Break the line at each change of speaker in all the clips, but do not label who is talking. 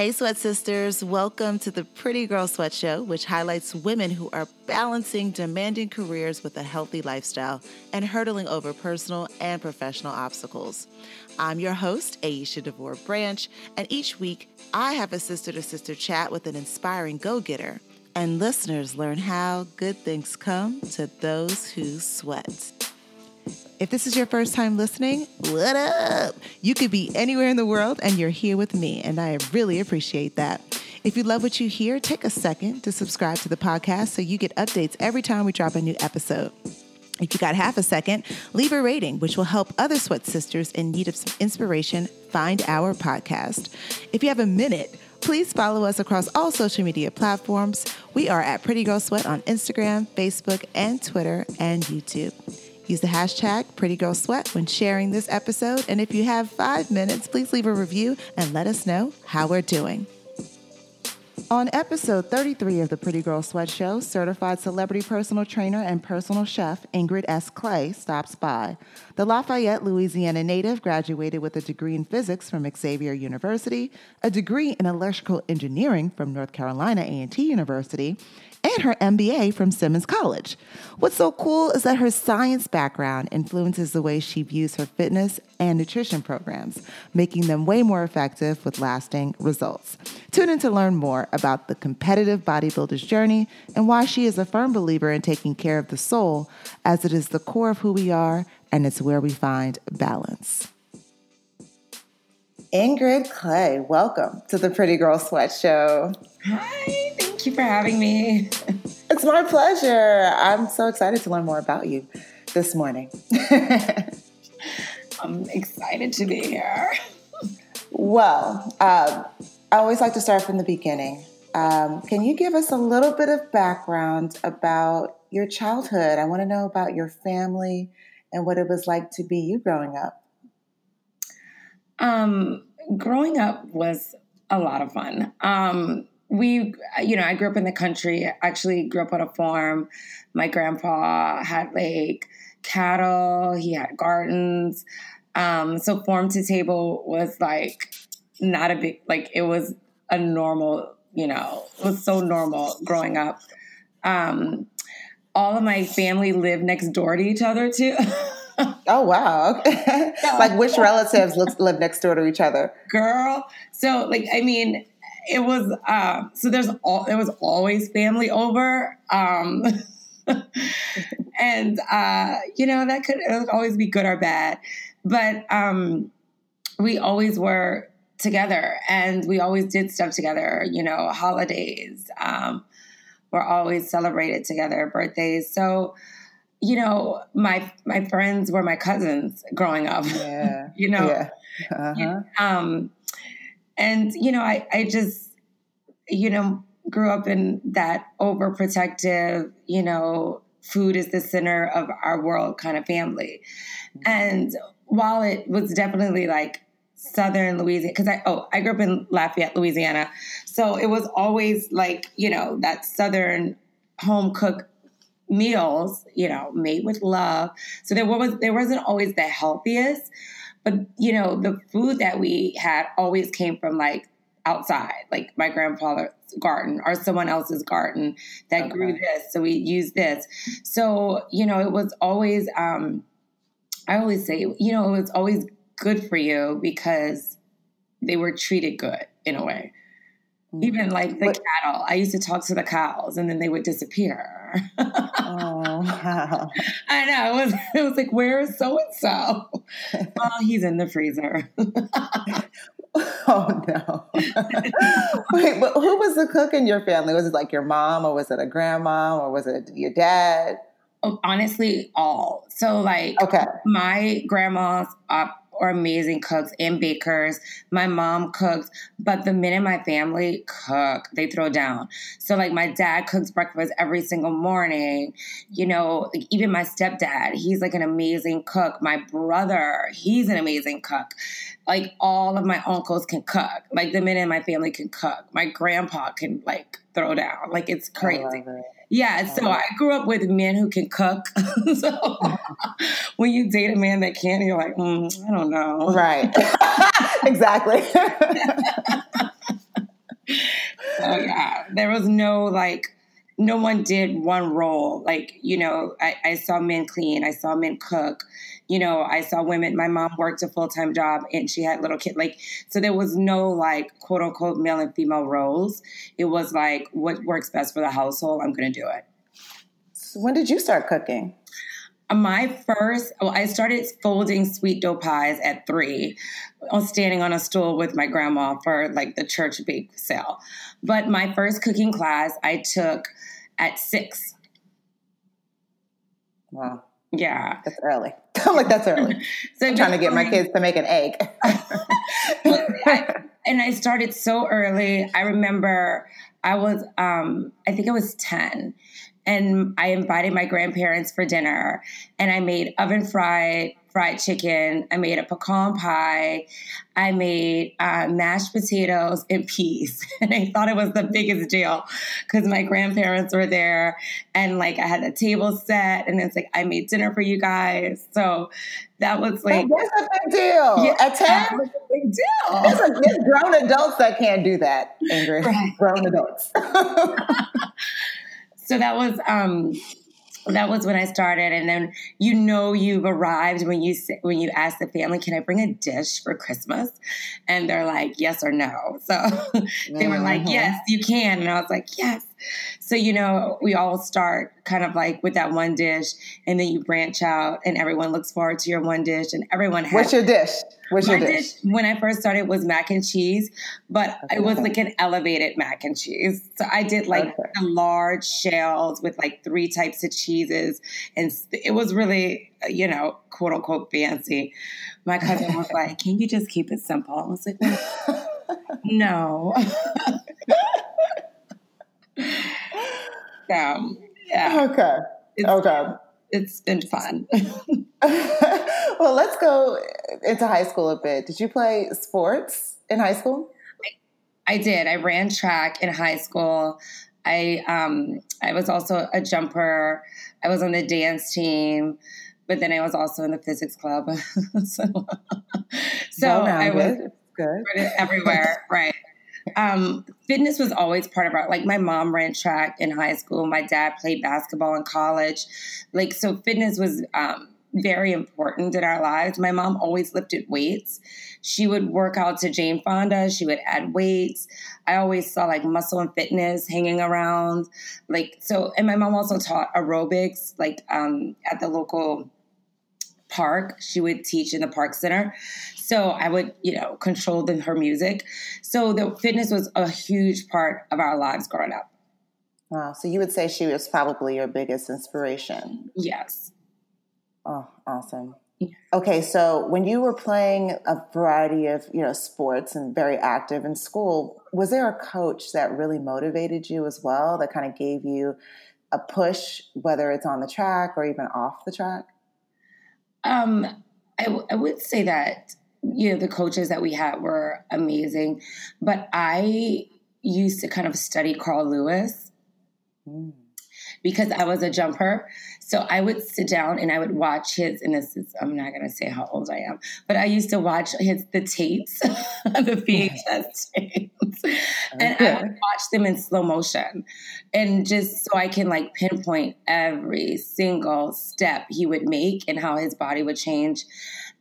Hey, Sweat Sisters, welcome to the Pretty Girl Sweat Show, which highlights women who are balancing demanding careers with a healthy lifestyle and hurdling over personal and professional obstacles. I'm your host, Aeshia DeVore Branch, and each week I have a sister to sister chat with an inspiring go getter, and listeners learn how good things come to those who sweat. If this is your first time listening, what up? You could be anywhere in the world and you're here with me, and I really appreciate that. If you love what you hear, take a second to subscribe to the podcast so you get updates every time we drop a new episode. If you got half a second, leave a rating, which will help other sweat sisters in need of some inspiration find our podcast. If you have a minute, please follow us across all social media platforms. We are at Pretty Girl Sweat on Instagram, Facebook, and Twitter, and YouTube. Use the hashtag PrettyGirlSweat when sharing this episode. And if you have five minutes, please leave a review and let us know how we're doing. On episode 33 of the Pretty Girl Sweat Show, certified celebrity personal trainer and personal chef Ingrid S. Clay stops by. The Lafayette, Louisiana native graduated with a degree in physics from Xavier University, a degree in electrical engineering from North Carolina A&T University, and her MBA from Simmons College. What's so cool is that her science background influences the way she views her fitness and nutrition programs, making them way more effective with lasting results. Tune in to learn more about the competitive bodybuilder's journey and why she is a firm believer in taking care of the soul, as it is the core of who we are and it's where we find balance. Ingrid Clay, welcome to the Pretty Girl Sweat Show.
Hi, thank you for having me.
It's my pleasure. I'm so excited to learn more about you this morning.
I'm excited to be here.
Well, um, I always like to start from the beginning. Um, can you give us a little bit of background about your childhood? I want to know about your family and what it was like to be you growing up.
Um, growing up was a lot of fun. Um, we, you know, I grew up in the country. Actually grew up on a farm. My grandpa had like cattle. He had gardens. Um, so farm to table was like not a big like it was a normal, you know, it was so normal growing up. Um, all of my family lived next door to each other too.
oh wow! like which relatives live next door to each other?
Girl, so like I mean, it was uh, so there's all there was always family over. Um, and uh, you know that could, could always be good or bad, but um, we always were together and we always did stuff together. You know, holidays um, were always celebrated together, birthdays. So you know, my my friends were my cousins growing up.
Yeah.
you know. Yeah. Uh-huh. Um, and you know, I I just you know grew up in that overprotective, you know, food is the center of our world kind of family. Mm-hmm. And while it was definitely like southern Louisiana because I oh I grew up in Lafayette, Louisiana. So it was always like, you know, that southern home cook meals, you know, made with love. So there was there wasn't always the healthiest, but you know, the food that we had always came from like outside, like my grandfather's garden or someone else's garden that okay. grew this. So we used this. So, you know, it was always um I always say, you know, it was always good for you because they were treated good in a way. Mm-hmm. Even like the what? cattle, I used to talk to the cows and then they would disappear. oh, wow. I know. It was, it was like, where is so and so? Oh, he's in the freezer.
oh, no. Wait, but who was the cook in your family? Was it like your mom or was it a grandma or was it your dad?
Oh, honestly, all. So, like, okay. my grandma's up are amazing cooks and bakers. My mom cooks, but the men in my family cook, they throw down. So like my dad cooks breakfast every single morning. You know, like even my stepdad, he's like an amazing cook. My brother, he's an amazing cook. Like all of my uncles can cook. Like the men in my family can cook. My grandpa can like throw down. Like it's crazy. Yeah, so I grew up with men who can cook. so when you date a man that can't, you're like, mm, I don't know.
Right. exactly.
so yeah, there was no like no one did one role. Like, you know, I, I, saw men clean, I saw men cook, you know, I saw women. My mom worked a full time job and she had little kids. Like, so there was no like quote unquote male and female roles. It was like, what works best for the household? I'm going to do it.
So when did you start cooking?
My first, well, I started folding sweet dough pies at three, standing on a stool with my grandma for like the church bake sale. But my first cooking class I took at six.
Wow.
Yeah.
That's early. I'm like, that's early. so I'm trying to get my kids to make an egg.
I, and I started so early. I remember I was, um, I think I was 10 and I invited my grandparents for dinner and I made oven fried fried chicken. I made a pecan pie. I made uh, mashed potatoes and peas. And I thought it was the biggest deal because my grandparents were there and like I had a table set and it's like I made dinner for you guys. So that was like
that's a big deal. Yeah, At 10?
a big deal.
There's, a, there's grown adults that can't do that, Ingrid. Right. Grown adults.
so that was um that was when I started, and then you know you've arrived when you when you ask the family, "Can I bring a dish for Christmas?" And they're like, "Yes or no." So they were like, mm-hmm. "Yes, you can," and I was like, "Yes." So you know, we all start kind of like with that one dish, and then you branch out, and everyone looks forward to your one dish, and everyone. Has,
What's your dish? What's your dish?
dish? When I first started, was mac and cheese, but okay. it was like an elevated mac and cheese. So I did like okay. large shells with like three types of cheeses, and it was really, you know, quote unquote fancy. My cousin was like, "Can you just keep it simple?" I was like, "No." so yeah.
Okay. It's, okay.
It's been fun.
well, let's go into high school a bit. Did you play sports in high school?
I, I did. I ran track in high school. I um, I was also a jumper. I was on the dance team, but then I was also in the physics club. so, so I was good everywhere, right? Um, fitness was always part of our like my mom ran track in high school. My dad played basketball in college. Like so fitness was um, very important in our lives. My mom always lifted weights. She would work out to jane fonda. She would add weights. I always saw like muscle and fitness hanging around. Like so and my mom also taught aerobics like um, at the local park. She would teach in the park center. So I would, you know, control the, her music. So the fitness was a huge part of our lives growing up.
Wow. So you would say she was probably your biggest inspiration?
Yes.
Oh, awesome. Okay, so when you were playing a variety of, you know, sports and very active in school, was there a coach that really motivated you as well that kind of gave you a push whether it's on the track or even off the track?
Um, I, w- I would say that you know the coaches that we had were amazing, but I used to kind of study Carl Lewis. Mm because I was a jumper. So I would sit down and I would watch his, and this is, I'm not going to say how old I am, but I used to watch his, the tapes, the VHS tapes, and I would watch them in slow motion. And just so I can like pinpoint every single step he would make and how his body would change.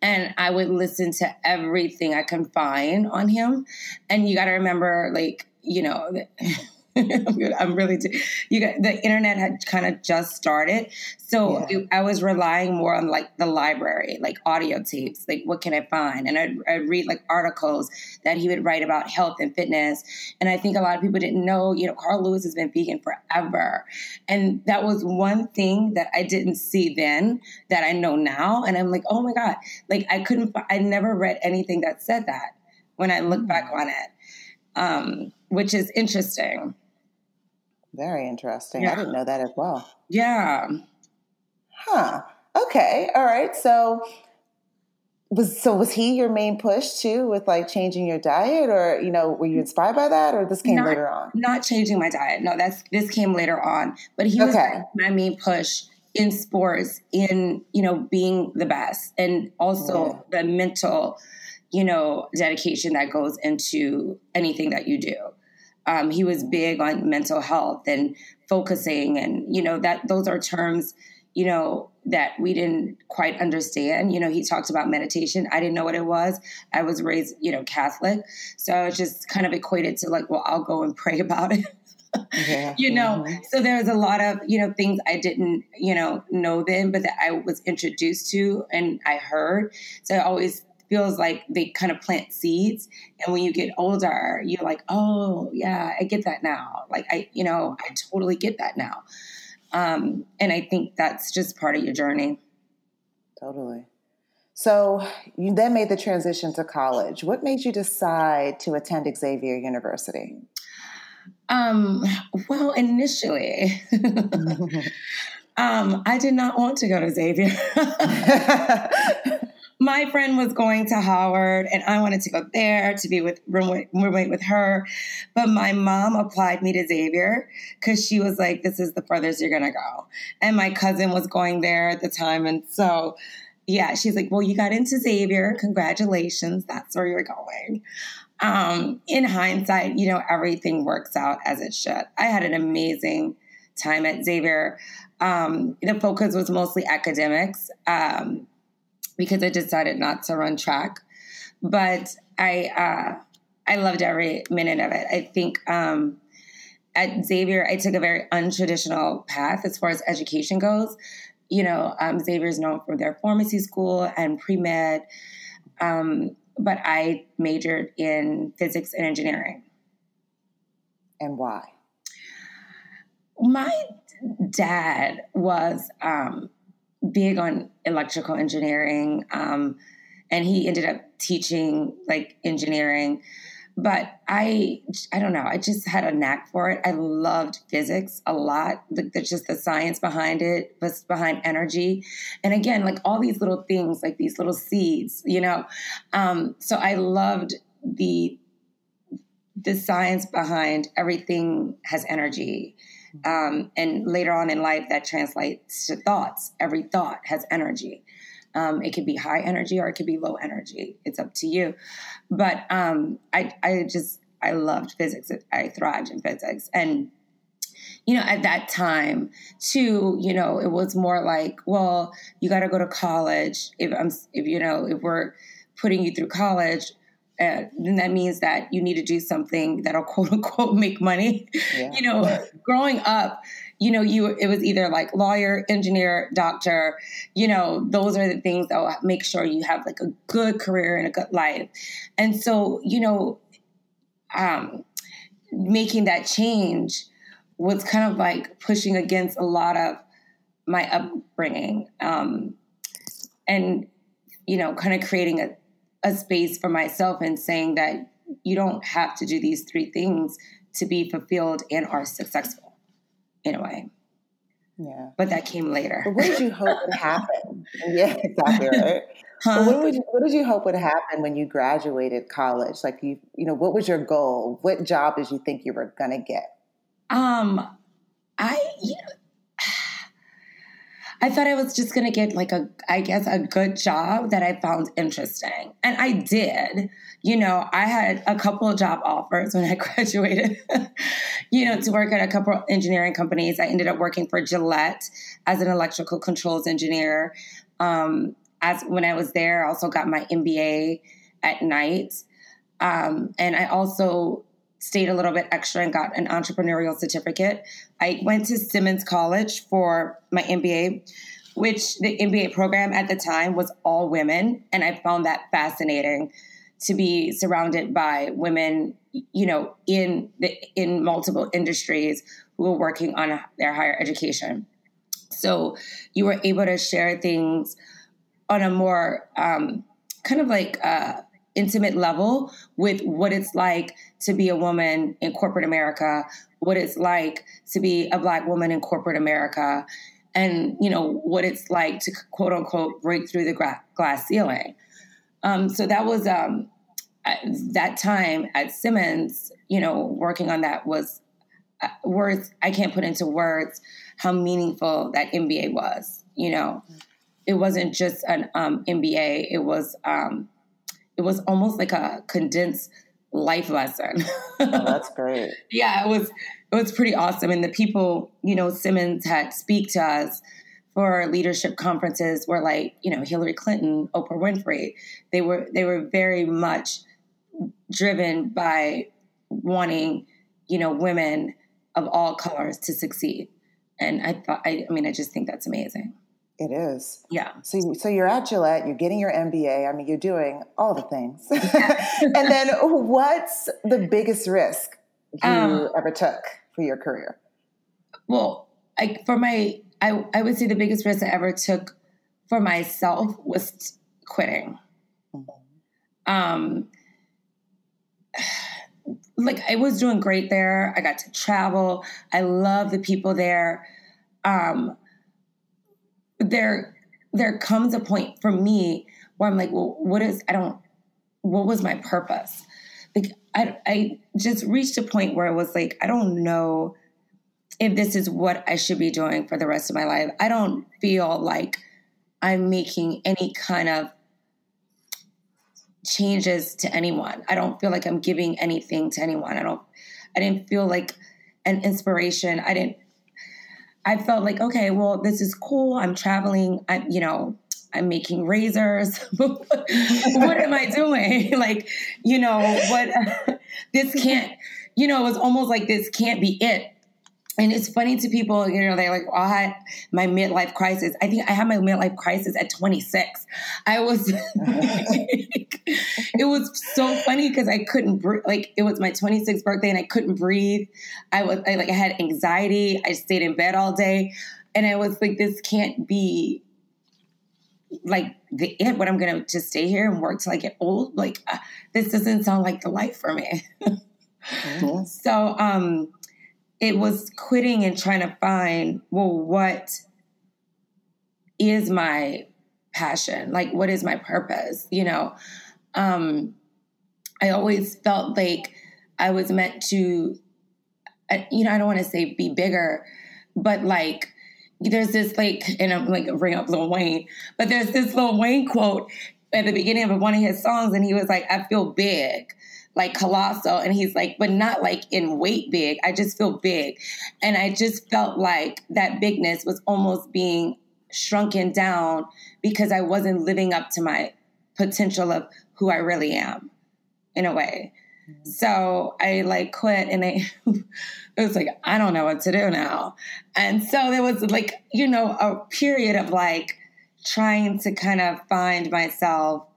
And I would listen to everything I can find on him. And you got to remember, like, you know, I'm really, t- you got the internet had kind of just started. So yeah. it, I was relying more on like the library, like audio tapes, like what can I find? And I'd, I'd, read like articles that he would write about health and fitness. And I think a lot of people didn't know, you know, Carl Lewis has been vegan forever. And that was one thing that I didn't see then that I know now. And I'm like, oh my God, like I couldn't, I never read anything that said that when I look back on it. Um, which is interesting.
Very interesting. Yeah. I didn't know that as well.
Yeah.
Huh. Okay. All right. So was so was he your main push too with like changing your diet or you know were you inspired by that or this came
not,
later on?
Not changing my diet. No, that's this came later on. But he was okay. my main push in sports in you know being the best and also yeah. the mental you know dedication that goes into anything that you do Um, he was big on mental health and focusing, and you know that those are terms you know that we didn't quite understand. You know, he talked about meditation. I didn't know what it was. I was raised, you know, Catholic, so I was just kind of equated to like, well, I'll go and pray about it. Yeah. you know, mm-hmm. so there's a lot of, you know, things I didn't, you know, know then, but that I was introduced to and I heard. So it always feels like they kind of plant seeds. And when you get older, you're like, oh, yeah, I get that now. Like, I, you know, I totally get that now. Um, and I think that's just part of your journey.
Totally. So you then made the transition to college. What made you decide to attend Xavier University?
Um, well, initially, um, I did not want to go to Xavier. My friend was going to Howard, and I wanted to go there to be with roommate, roommate with her. But my mom applied me to Xavier because she was like, "This is the furthest you're gonna go." And my cousin was going there at the time, and so yeah, she's like, "Well, you got into Xavier. Congratulations. That's where you're going." um, in hindsight, you know, everything works out as it should. I had an amazing time at Xavier. Um, the focus was mostly academics um, because I decided not to run track, but I uh, I loved every minute of it. I think um, at Xavier, I took a very untraditional path as far as education goes. You know, um, Xavier is known for their pharmacy school and pre med. Um, but I majored in physics and engineering.
And why?
My dad was um, big on electrical engineering, um, and he ended up teaching like engineering but I I don't know. I just had a knack for it. I loved physics a lot. The, just the science behind it, was behind energy, and again, like all these little things, like these little seeds, you know. Um, so I loved the the science behind everything has energy. Um, and later on in life, that translates to thoughts. Every thought has energy. Um, it could be high energy or it could be low energy. It's up to you. But um, I, I just, I loved physics. I thrived in physics. And, you know, at that time, too, you know, it was more like, well, you got to go to college. If I'm, if, you know, if we're putting you through college, uh, then that means that you need to do something that'll quote unquote make money. Yeah. You know, growing up, you know, you it was either like lawyer, engineer, doctor, you know, those are the things that will make sure you have like a good career and a good life. And so, you know, um, making that change was kind of like pushing against a lot of my upbringing. Um, and, you know, kind of creating a, a space for myself and saying that you don't have to do these three things to be fulfilled and are successful in a way.
Yeah.
But that came later.
But what did you hope would happen? yeah, exactly right. Huh? What, would you, what did you hope would happen when you graduated college? Like you, you know, what was your goal? What job did you think you were gonna get?
Um, I, you know, I thought I was just gonna get like a, I guess, a good job that I found interesting, and I did. You know, I had a couple of job offers when I graduated. you know, to work at a couple engineering companies. I ended up working for Gillette as an electrical controls engineer. Um, as when I was there, I also got my MBA at night, um, and I also stayed a little bit extra and got an entrepreneurial certificate. I went to Simmons College for my MBA, which the MBA program at the time was all women. And I found that fascinating to be surrounded by women, you know, in the in multiple industries who were working on their higher education. So you were able to share things on a more um, kind of like uh, intimate level with what it's like to be a woman in corporate America, what it's like to be a black woman in corporate America, and you know what it's like to quote unquote break through the gra- glass ceiling. Um, so that was um, that time at Simmons. You know, working on that was uh, words I can't put into words how meaningful that MBA was. You know, it wasn't just an um, MBA; it was um, it was almost like a condensed life lesson.
oh, that's great.
yeah, it was it was pretty awesome. And the people, you know, Simmons had speak to us for leadership conferences were like, you know, Hillary Clinton, Oprah Winfrey. They were they were very much driven by wanting, you know, women of all colors to succeed. And I thought I, I mean, I just think that's amazing.
It is.
Yeah.
So, so you're at Gillette, you're getting your MBA. I mean, you're doing all the things. and then what's the biggest risk you um, ever took for your career?
Well, I, for my, I, I would say the biggest risk I ever took for myself was quitting. Mm-hmm. Um, like I was doing great there. I got to travel. I love the people there. Um, there there comes a point for me where I'm like, well, what is I don't what was my purpose? Like I I just reached a point where I was like, I don't know if this is what I should be doing for the rest of my life. I don't feel like I'm making any kind of changes to anyone. I don't feel like I'm giving anything to anyone. I don't I didn't feel like an inspiration. I didn't I felt like, okay, well, this is cool. I'm traveling. I'm, you know, I'm making razors. what am I doing? like, you know, what this can't, you know, it was almost like this can't be it. And it's funny to people, you know, they're like, well, I had my midlife crisis. I think I had my midlife crisis at 26. I was, it was so funny because I couldn't, like, it was my 26th birthday and I couldn't breathe. I was, I, like, I had anxiety. I stayed in bed all day. And I was like, this can't be like the it, what I'm going to just stay here and work till I get old. Like, uh, this doesn't sound like the life for me. mm-hmm. So, um, it was quitting and trying to find, well, what is my passion? Like, what is my purpose? You know, um, I always felt like I was meant to, uh, you know, I don't want to say be bigger, but like, there's this like, and I'm like bring up Lil Wayne, but there's this Lil Wayne quote at the beginning of one of his songs, and he was like, "I feel big." Like colossal. And he's like, but not like in weight big. I just feel big. And I just felt like that bigness was almost being shrunken down because I wasn't living up to my potential of who I really am in a way. Mm-hmm. So I like quit and I it was like I don't know what to do now. And so there was like, you know, a period of like trying to kind of find myself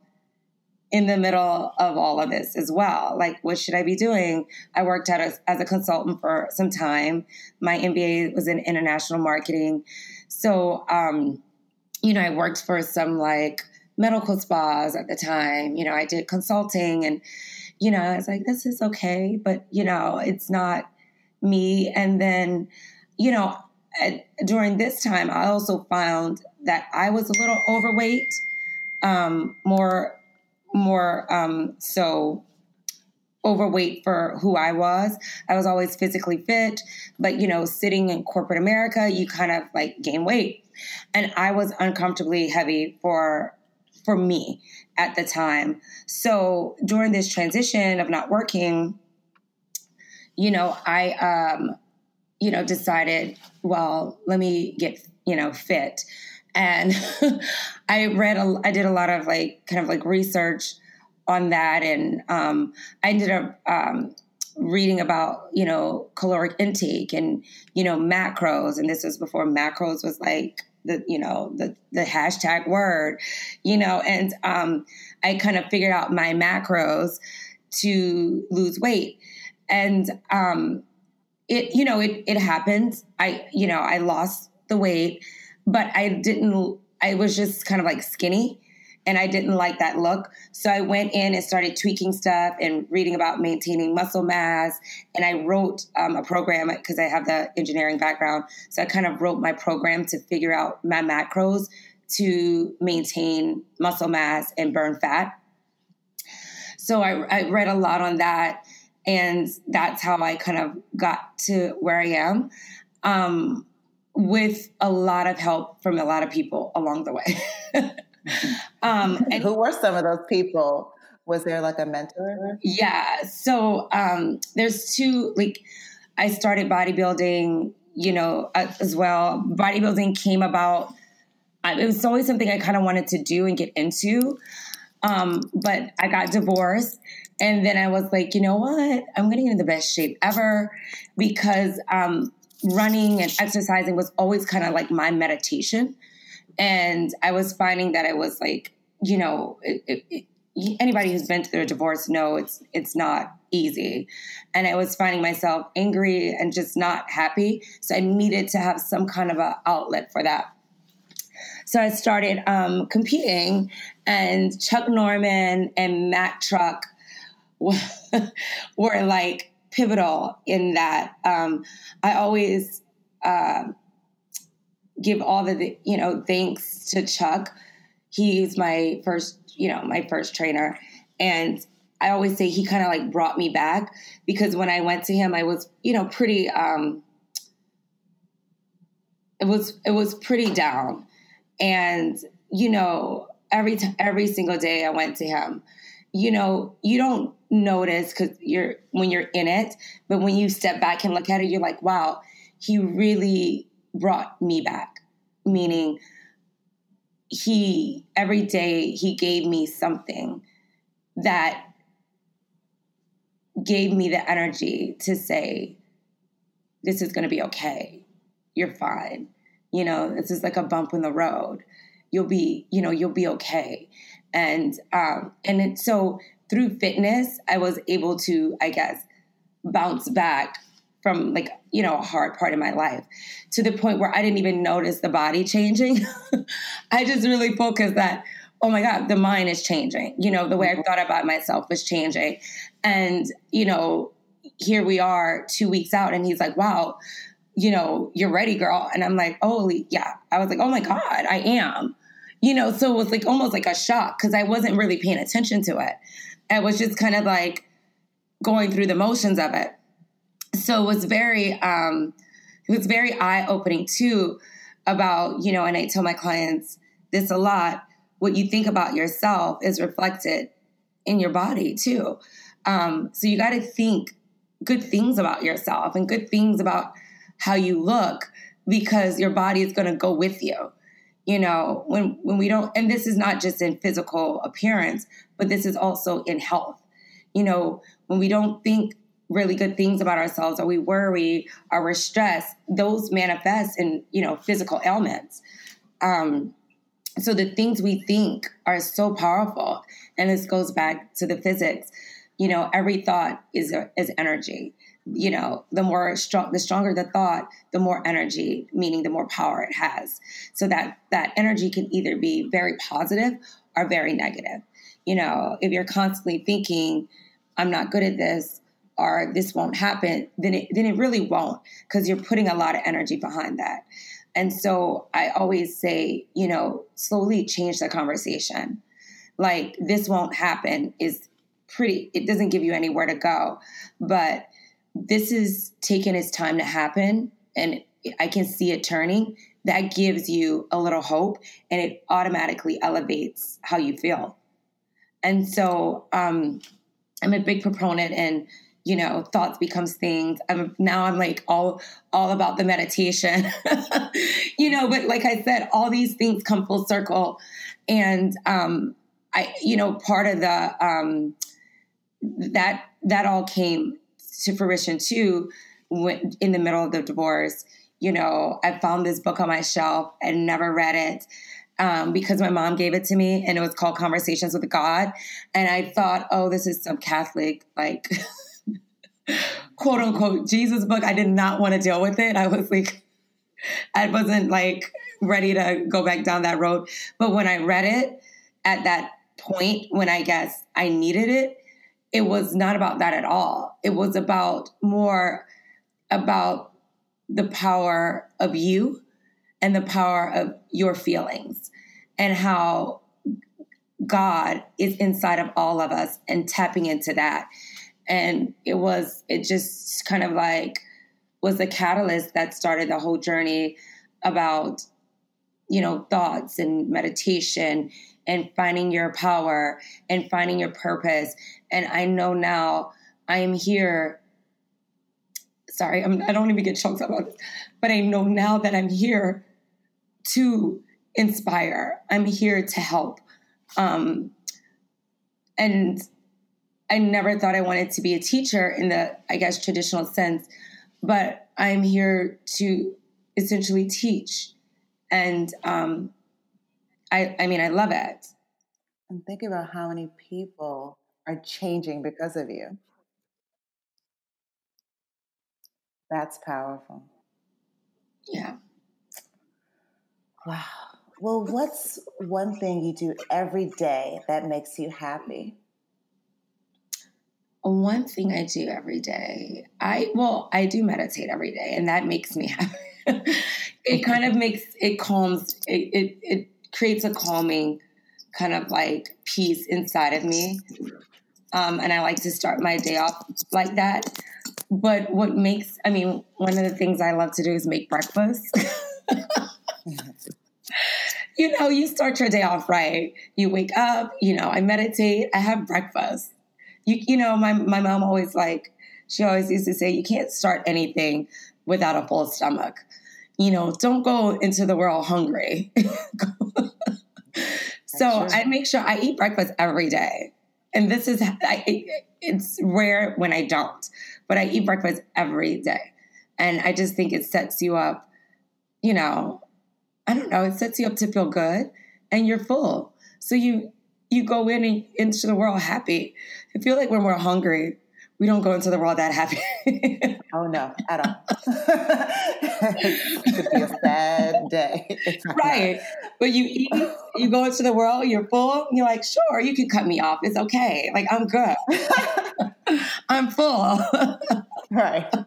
in the middle of all of this as well. Like, what should I be doing? I worked out as, as a consultant for some time. My MBA was in international marketing. So, um, you know, I worked for some like medical spas at the time. You know, I did consulting and, you know, I was like, this is okay, but, you know, it's not me. And then, you know, at, during this time, I also found that I was a little overweight, um, more more um, so overweight for who I was. I was always physically fit, but you know, sitting in corporate America, you kind of like gain weight. And I was uncomfortably heavy for for me at the time. So during this transition of not working, you know, I um you know decided, well, let me get, you know, fit and I read a, I did a lot of like kind of like research on that, and um, I ended up um, reading about you know caloric intake and you know macros, and this was before macros was like the you know the the hashtag word, you know, and um, I kind of figured out my macros to lose weight, and um, it you know it it happened. I you know I lost the weight but I didn't, I was just kind of like skinny and I didn't like that look. So I went in and started tweaking stuff and reading about maintaining muscle mass. And I wrote um, a program because I have the engineering background. So I kind of wrote my program to figure out my macros to maintain muscle mass and burn fat. So I, I read a lot on that. And that's how I kind of got to where I am. Um, with a lot of help from a lot of people along the way.
um, and who were some of those people? Was there like a mentor?
Yeah. So um, there's two, like, I started bodybuilding, you know, as well. Bodybuilding came about, it was always something I kind of wanted to do and get into. Um, but I got divorced. And then I was like, you know what? I'm getting in the best shape ever because um, running and exercising was always kind of like my meditation. And I was finding that I was like, you know, it, it, it, anybody who's been through a divorce know it's it's not easy. And I was finding myself angry and just not happy. So I needed to have some kind of an outlet for that. So I started um, competing, and Chuck Norman and Matt Truck were like pivotal in that. Um, I always uh, give all the you know thanks to Chuck. He's my first you know my first trainer, and I always say he kind of like brought me back because when I went to him, I was you know pretty. Um, it was it was pretty down, and you know every t- every single day I went to him. You know, you don't notice because you're when you're in it, but when you step back and look at it, you're like, wow, he really brought me back. Meaning, he every day he gave me something that gave me the energy to say, this is going to be okay. You're fine. You know, this is like a bump in the road you'll be you know you'll be okay and um and it, so through fitness i was able to i guess bounce back from like you know a hard part of my life to the point where i didn't even notice the body changing. I just really focused that oh my god the mind is changing. You know the way i thought about myself was changing. And you know here we are two weeks out and he's like wow you know you're ready girl. And i'm like holy yeah. I was like oh my god i am you know, so it was like almost like a shock because I wasn't really paying attention to it. I was just kind of like going through the motions of it. So it was very, um, it was very eye opening too about, you know, and I tell my clients this a lot what you think about yourself is reflected in your body too. Um, so you got to think good things about yourself and good things about how you look because your body is going to go with you you know when when we don't and this is not just in physical appearance but this is also in health. You know when we don't think really good things about ourselves or we worry or we're stressed those manifest in you know physical ailments. Um so the things we think are so powerful and this goes back to the physics you know every thought is is energy you know, the more strong, the stronger the thought, the more energy, meaning the more power it has. So that that energy can either be very positive or very negative. You know, if you're constantly thinking, "I'm not good at this," or "This won't happen," then it then it really won't because you're putting a lot of energy behind that. And so I always say, you know, slowly change the conversation. Like this won't happen is pretty. It doesn't give you anywhere to go, but this is taking its time to happen and I can see it turning, that gives you a little hope and it automatically elevates how you feel. And so um, I'm a big proponent and you know thoughts becomes things i'm now i'm like all all about the meditation you know but like i said all these things come full circle and um i you know part of the um that that all came to fruition too when, in the middle of the divorce. You know, I found this book on my shelf and never read it. Um, because my mom gave it to me and it was called Conversations with God. And I thought, oh, this is some Catholic, like, quote unquote, Jesus book. I did not want to deal with it. I was like, I wasn't like ready to go back down that road. But when I read it at that point, when I guess I needed it, it was not about that at all. It was about more about the power of you and the power of your feelings and how God is inside of all of us and tapping into that. And it was, it just kind of like was the catalyst that started the whole journey about, you know, thoughts and meditation and finding your power and finding your purpose. And I know now I am here. Sorry, I'm, I do not even get choked about this, but I know now that I'm here to inspire. I'm here to help. Um, and I never thought I wanted to be a teacher in the, I guess, traditional sense, but I'm here to essentially teach. And um, I, I mean, I love it.
And think about how many people are changing because of you. That's powerful.
Yeah.
Wow. Well, what's one thing you do every day that makes you happy?
One thing I do every day, I well, I do meditate every day, and that makes me happy. it kind of makes it calms. It, it it creates a calming kind of like peace inside of me, um, and I like to start my day off like that. But what makes, I mean, one of the things I love to do is make breakfast. you know, you start your day off right. You wake up, you know, I meditate, I have breakfast you you know my my mom always like she always used to say you can't start anything without a full stomach. You know, don't go into the world hungry. so I make sure I eat breakfast every day. And this is I, it's rare when I don't, but I eat breakfast every day. And I just think it sets you up, you know, I don't know, it sets you up to feel good and you're full. So you you go in and, into the world happy. I feel like when we're hungry, we don't go into the world that happy.
oh no, at all. it could be a sad day.
Right. But you eat, you go into the world, you're full, you're like, sure, you can cut me off. It's okay. Like I'm good. I'm full.
right.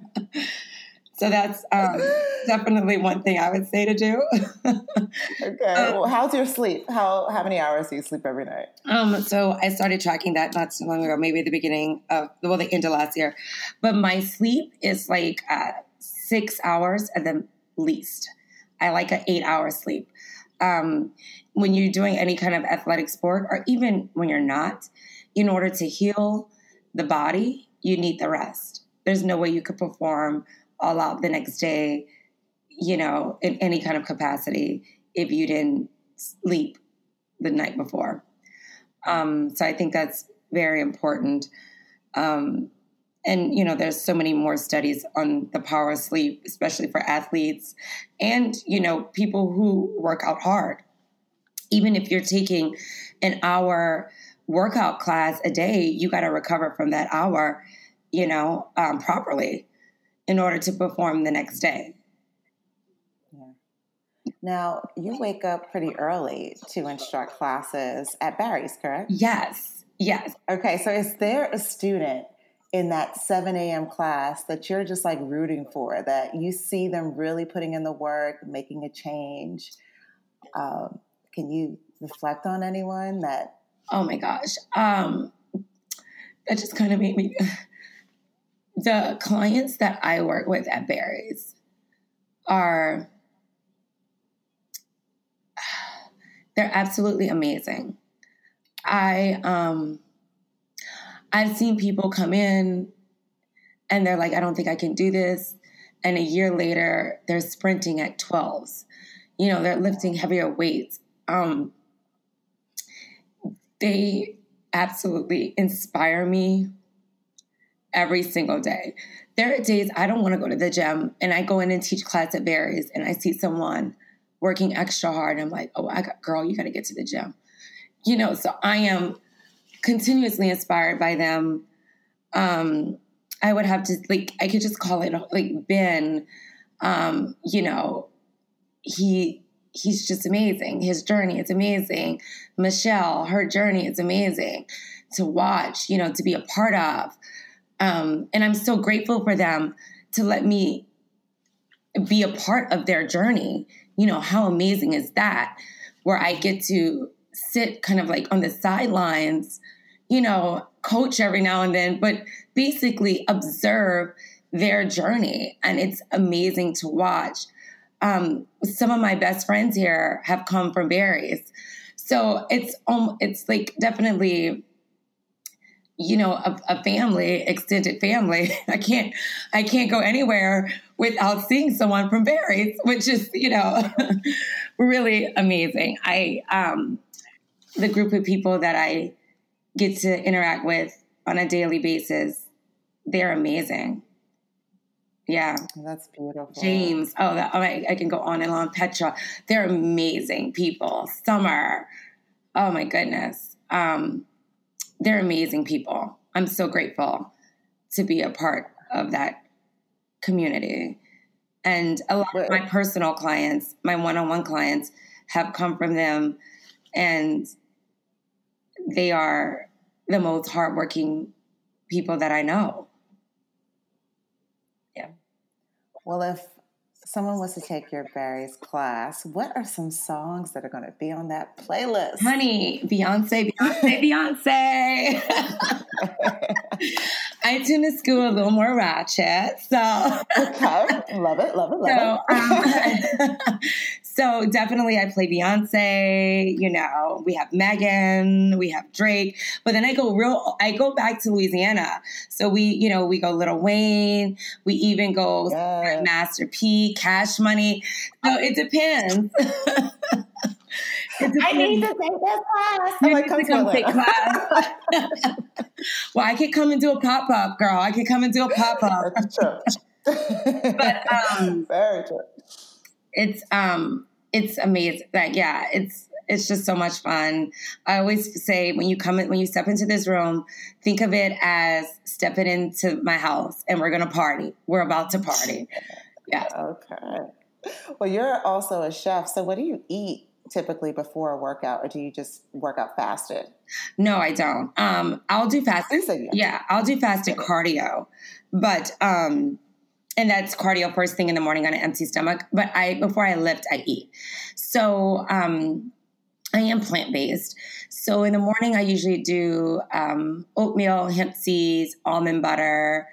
So that's um, definitely one thing I would say to do.
okay. Um, well, how's your sleep? How how many hours do you sleep every night?
Um. So I started tracking that not so long ago, maybe at the beginning of well, the end of last year. But my sleep is like uh, six hours at the least. I like an eight hour sleep. Um, when you're doing any kind of athletic sport, or even when you're not, in order to heal the body, you need the rest. There's no way you could perform all out the next day, you know, in any kind of capacity if you didn't sleep the night before. Um, so I think that's very important. Um, and you know, there's so many more studies on the power of sleep, especially for athletes and you know people who work out hard. Even if you're taking an hour workout class a day, you got to recover from that hour, you know, um, properly in order to perform the next day.
Yeah. Now, you wake up pretty early to instruct classes at Barry's, correct?
Yes. Yes.
Okay, so is there a student in that 7 a.m. class that you're just like rooting for, that you see them really putting in the work, making a change? Um, can you reflect on anyone that?
Oh my gosh. Um, that just kind of made me the clients that I work with at Barry's are they're absolutely amazing. I um I've seen people come in and they're like, I don't think I can do this. And a year later, they're sprinting at 12s. You know, they're lifting heavier weights. Um, they absolutely inspire me every single day. There are days I don't want to go to the gym and I go in and teach class at Barry's and I see someone working extra hard. and I'm like, oh, I got, girl, you got to get to the gym. You know, so I am continuously inspired by them. Um, I would have to like, I could just call it like Ben, um, you know, he, he's just amazing. His journey is amazing. Michelle, her journey is amazing to watch, you know, to be a part of. Um, and I'm so grateful for them to let me be a part of their journey. You know, how amazing is that? Where I get to sit kind of like on the sidelines, you know, coach every now and then, but basically observe their journey. And it's amazing to watch. Um, some of my best friends here have come from Barry's. So it's um, it's like definitely you know a, a, family extended family i can't i can't go anywhere without seeing someone from Barry's, which is you know really amazing i um the group of people that i get to interact with on a daily basis they're amazing. Yeah.
That's beautiful.
James oh, that, oh I, I can go on and on. Petra they're amazing people. Summer oh my goodness. Um they're amazing people. I'm so grateful to be a part of that community. And a lot of my personal clients, my one on one clients, have come from them, and they are the most hardworking people that I know. Yeah.
Well, if someone was to take your Barry's class, what are some songs that are going to be on that playlist?
Honey, Beyonce, Beyonce, Beyonce. I tend to school a little more ratchet, so
okay, love it, love it, love so,
it. Um, so definitely, I play Beyonce. You know, we have Megan, we have Drake, but then I go real. I go back to Louisiana, so we, you know, we go Lil Wayne. We even go yes. Master P, Cash Money. So it depends.
I need to take this class.
You need to come take class. well, I could come and do a pop up, girl. I could come and do a pop up. but um, very true. It's um, it's amazing. Like, yeah, it's it's just so much fun. I always say when you come in, when you step into this room, think of it as stepping into my house and we're gonna party. We're about to party. Yeah.
Okay. Well, you're also a chef, so what do you eat typically before a workout, or do you just work out fasted?
No, I don't. Um, I'll do fasted. Yeah. yeah, I'll do fasted cardio, but um, and that's cardio first thing in the morning on an empty stomach. But I before I lift, I eat. So um, I am plant based. So in the morning, I usually do um, oatmeal, hemp seeds, almond butter.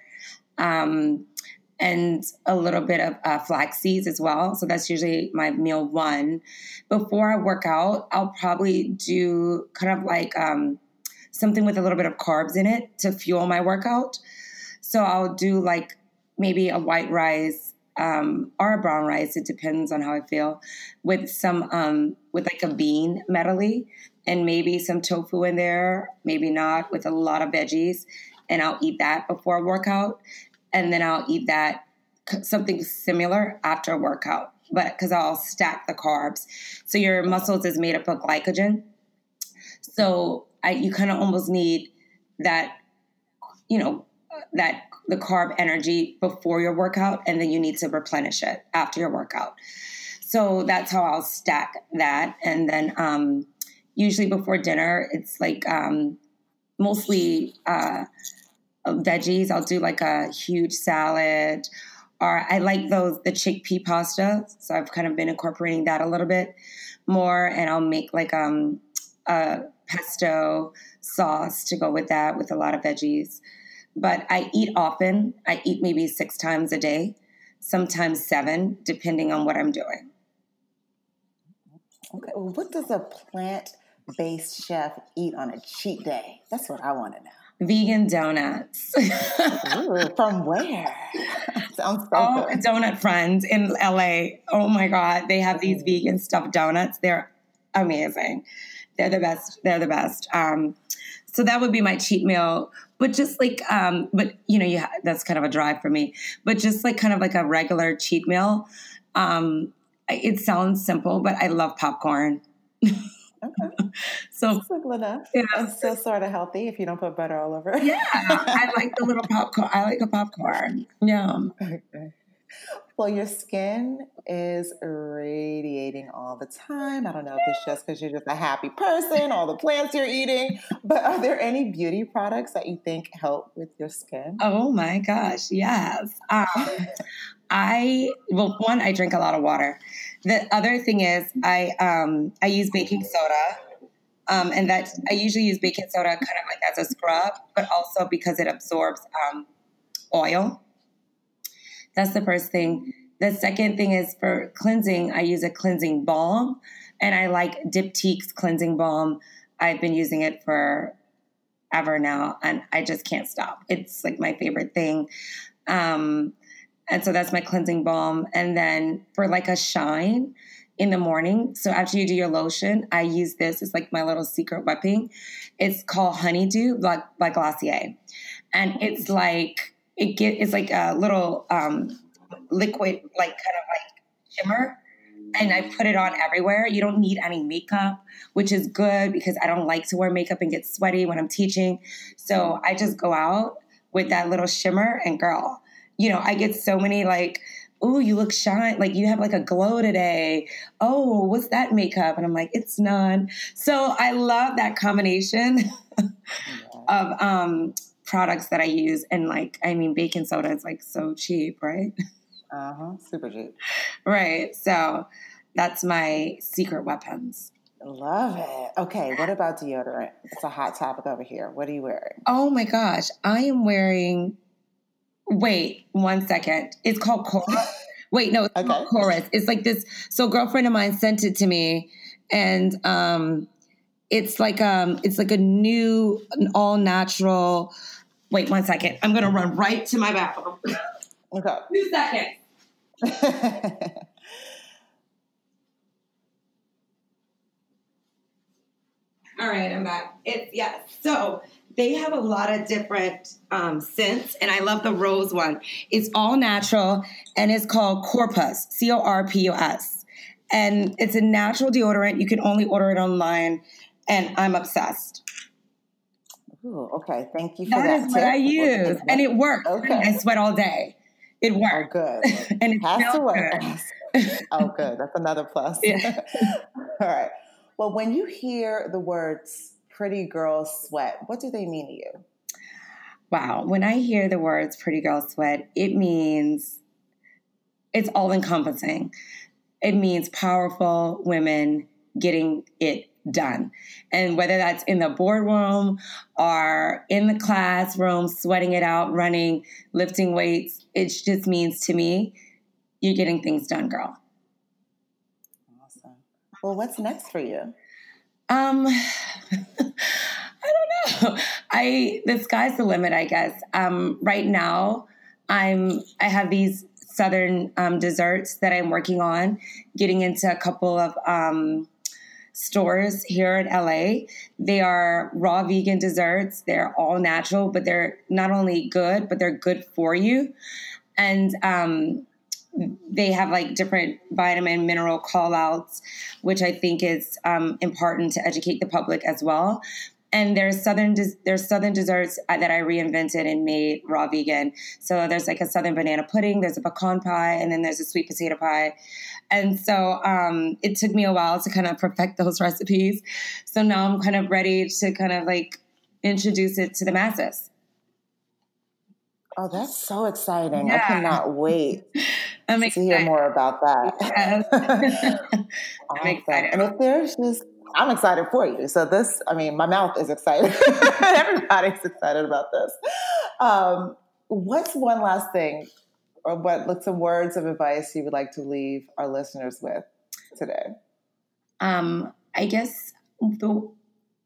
Um, and a little bit of uh, flax seeds as well. So that's usually my meal one. Before I work out, I'll probably do kind of like um, something with a little bit of carbs in it to fuel my workout. So I'll do like maybe a white rice um, or a brown rice. It depends on how I feel. With some um, with like a bean medley and maybe some tofu in there, maybe not, with a lot of veggies. And I'll eat that before a workout and then I'll eat that something similar after a workout, but because I'll stack the carbs. So your muscles is made up of glycogen. So I, you kind of almost need that, you know, that the carb energy before your workout, and then you need to replenish it after your workout. So that's how I'll stack that, and then um, usually before dinner, it's like um, mostly. Uh, veggies. I'll do like a huge salad, or I like those the chickpea pasta. So I've kind of been incorporating that a little bit more, and I'll make like um a pesto sauce to go with that with a lot of veggies. But I eat often. I eat maybe six times a day, sometimes seven, depending on what I'm doing.
Okay. Well, what does a plant based chef eat on a cheat day? That's what I want to know
vegan donuts.
Ooh, from where?
Sounds so oh, good. donut friends in LA. Oh my God. They have these vegan stuffed donuts. They're amazing. They're the best. They're the best. Um, so that would be my cheat meal. But just like, um, but you know, yeah, that's kind of a drive for me. But just like kind of like a regular cheat meal. Um, it sounds simple, but I love popcorn.
Okay. so enough. Yeah. And still sort of healthy if you don't put butter all over
it. yeah. I like the little popcorn. I like a popcorn. Yeah. Okay.
Well, your skin is radiating all the time. I don't know if it's just because you're just a happy person, all the plants you're eating, but are there any beauty products that you think help with your skin?
Oh my gosh, yes. Um, I well, one, I drink a lot of water. The other thing is, I um, I use baking soda, um, and that I usually use baking soda kind of like as a scrub, but also because it absorbs um, oil. That's the first thing The second thing is for cleansing, I use a cleansing balm and I like Diptyque's cleansing balm. I've been using it for ever now and I just can't stop. It's like my favorite thing. Um, and so that's my cleansing balm. And then for like a shine in the morning, so after you do your lotion, I use this. It's like my little secret weapon. It's called Honeydew by, by Glossier. And it's like, it get, it's like a little um, liquid, like kind of like shimmer and I put it on everywhere. You don't need any makeup, which is good because I don't like to wear makeup and get sweaty when I'm teaching. So I just go out with that little shimmer and girl, you know, I get so many like, oh, you look shine, like you have like a glow today. Oh, what's that makeup? And I'm like, it's none. So I love that combination of um, products that I use. And like, I mean, baking soda is like so cheap, right?
Uh huh. Super cheap.
Right. So that's my secret weapons.
Love it. Okay, what about deodorant? It's a hot topic over here. What are you wearing?
Oh my gosh, I am wearing. Wait, one second. It's called Cora. Wait, no, it's okay. called Chorus. It's like this. So, girlfriend of mine sent it to me, and um, it's like um, it's like a new, an all natural. Wait, one second. I'm gonna run right to my bathroom.
Okay.
Two seconds. All right, I'm back. It's yeah. So they have a lot of different um, scents, and I love the rose one. It's all natural, and it's called Corpus, C O R P U S, and it's a natural deodorant. You can only order it online, and I'm obsessed.
Ooh, okay, thank you for that.
That is what I use, and it works. Okay. I sweat all day. It oh, works.
Oh, good. and it has to work. Good. oh, good. That's another plus. Yeah. all right. Well, when you hear the words pretty girl sweat, what do they mean to you?
Wow. When I hear the words pretty girl sweat, it means it's all encompassing. It means powerful women getting it done. And whether that's in the boardroom or in the classroom, sweating it out, running, lifting weights, it just means to me, you're getting things done, girl.
Well, what's next for you?
Um, I don't know. I the sky's the limit, I guess. Um, right now, I'm I have these southern um, desserts that I'm working on, getting into a couple of um, stores here in LA. They are raw vegan desserts. They're all natural, but they're not only good, but they're good for you. And um, they have like different vitamin mineral call outs which i think is um, important to educate the public as well and there's southern there's southern desserts uh, that i reinvented and made raw vegan so there's like a southern banana pudding there's a pecan pie and then there's a sweet potato pie and so um, it took me a while to kind of perfect those recipes so now i'm kind of ready to kind of like introduce it to the masses
Oh, that's so exciting. Yeah. I cannot wait I'm to excited. hear more about that. Yes.
I'm excited.
And if there's just, I'm excited for you. So this, I mean, my mouth is excited. Everybody's excited about this. Um, what's one last thing, or what some words of advice you would like to leave our listeners with today?
Um, I guess the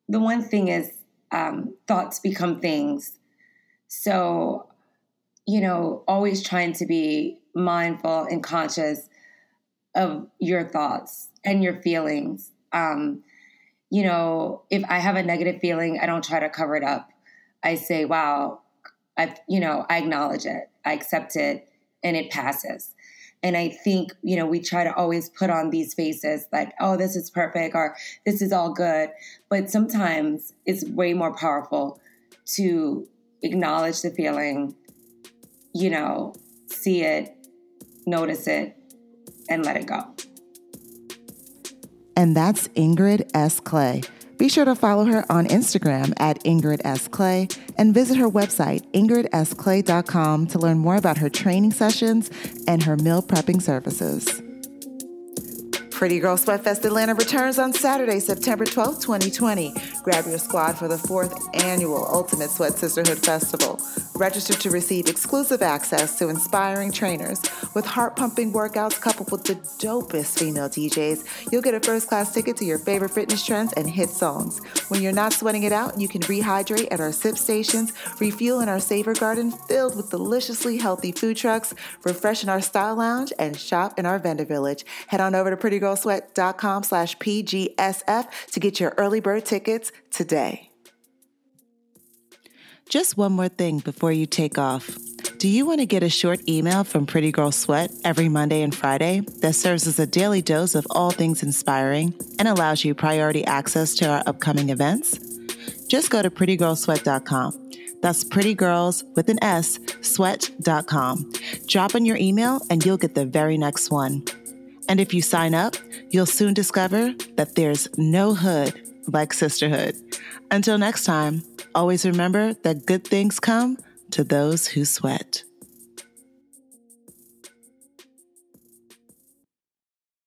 the one thing is um, thoughts become things. So you know, always trying to be mindful and conscious of your thoughts and your feelings. Um, you know, if I have a negative feeling, I don't try to cover it up. I say, wow, I, you know, I acknowledge it, I accept it, and it passes. And I think, you know, we try to always put on these faces like, oh, this is perfect or this is all good. But sometimes it's way more powerful to acknowledge the feeling, you know, see it, notice it, and let it go.
And that's Ingrid S. Clay. Be sure to follow her on Instagram at Ingrid S. Clay and visit her website, ingridsclay.com, to learn more about her training sessions and her meal prepping services. Pretty Girl Sweatfest Atlanta returns on Saturday, September 12, 2020. Grab your squad for the fourth annual Ultimate Sweat Sisterhood Festival. Register to receive exclusive access to inspiring trainers with heart pumping workouts coupled with the dopest female DJs. You'll get a first class ticket to your favorite fitness trends and hit songs. When you're not sweating it out, you can rehydrate at our sip stations, refuel in our Savor Garden filled with deliciously healthy food trucks, refresh in our style lounge, and shop in our vendor village. Head on over to Pretty Girl slash PGSF to get your early bird tickets today. Just one more thing before you take off. Do you want to get a short email from Pretty Girl Sweat every Monday and Friday that serves as a daily dose of all things inspiring and allows you priority access to our upcoming events? Just go to prettygirlssweat.com. That's prettygirls with an S, sweat.com. Drop in your email and you'll get the very next one. And if you sign up, you'll soon discover that there's no hood like sisterhood. Until next time, always remember that good things come to those who sweat.